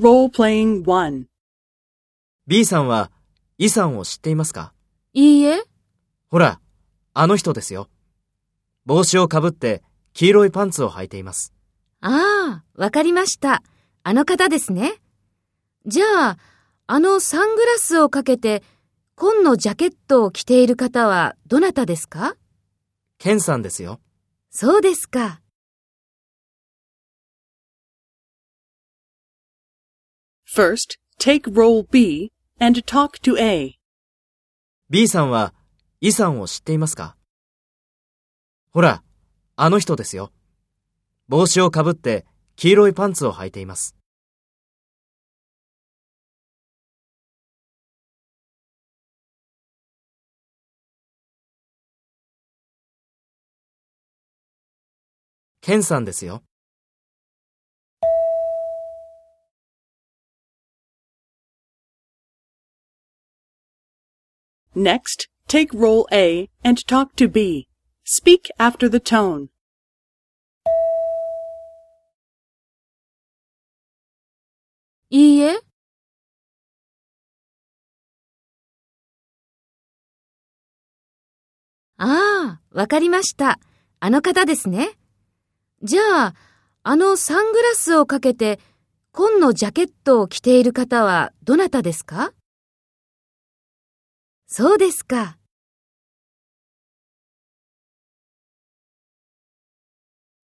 Role-playing 1. B さんは、イさんを知っていますか？いいえ。ほら、あの人ですよ。帽子をかぶって、黄色いパンツを履いています。ああ、わかりました。あの方ですね。じゃあ、あのサングラスをかけて、紺のジャケットを着ている方はどなたですか？ケンさんですよ。そうですか。First, take role B and talk to A. B さんは、イさんを知っていますか？ほら、あの人ですよ。帽子をかぶって、黄色いパンツを履いています。ケンさんですよ。Next, take role A and talk to B. Speak after the tone. いいえ。ああ、わかりました。あの方ですね。じゃあ、あのサングラスをかけて、紺のジャケットを着ている方はどなたですか?そうですか。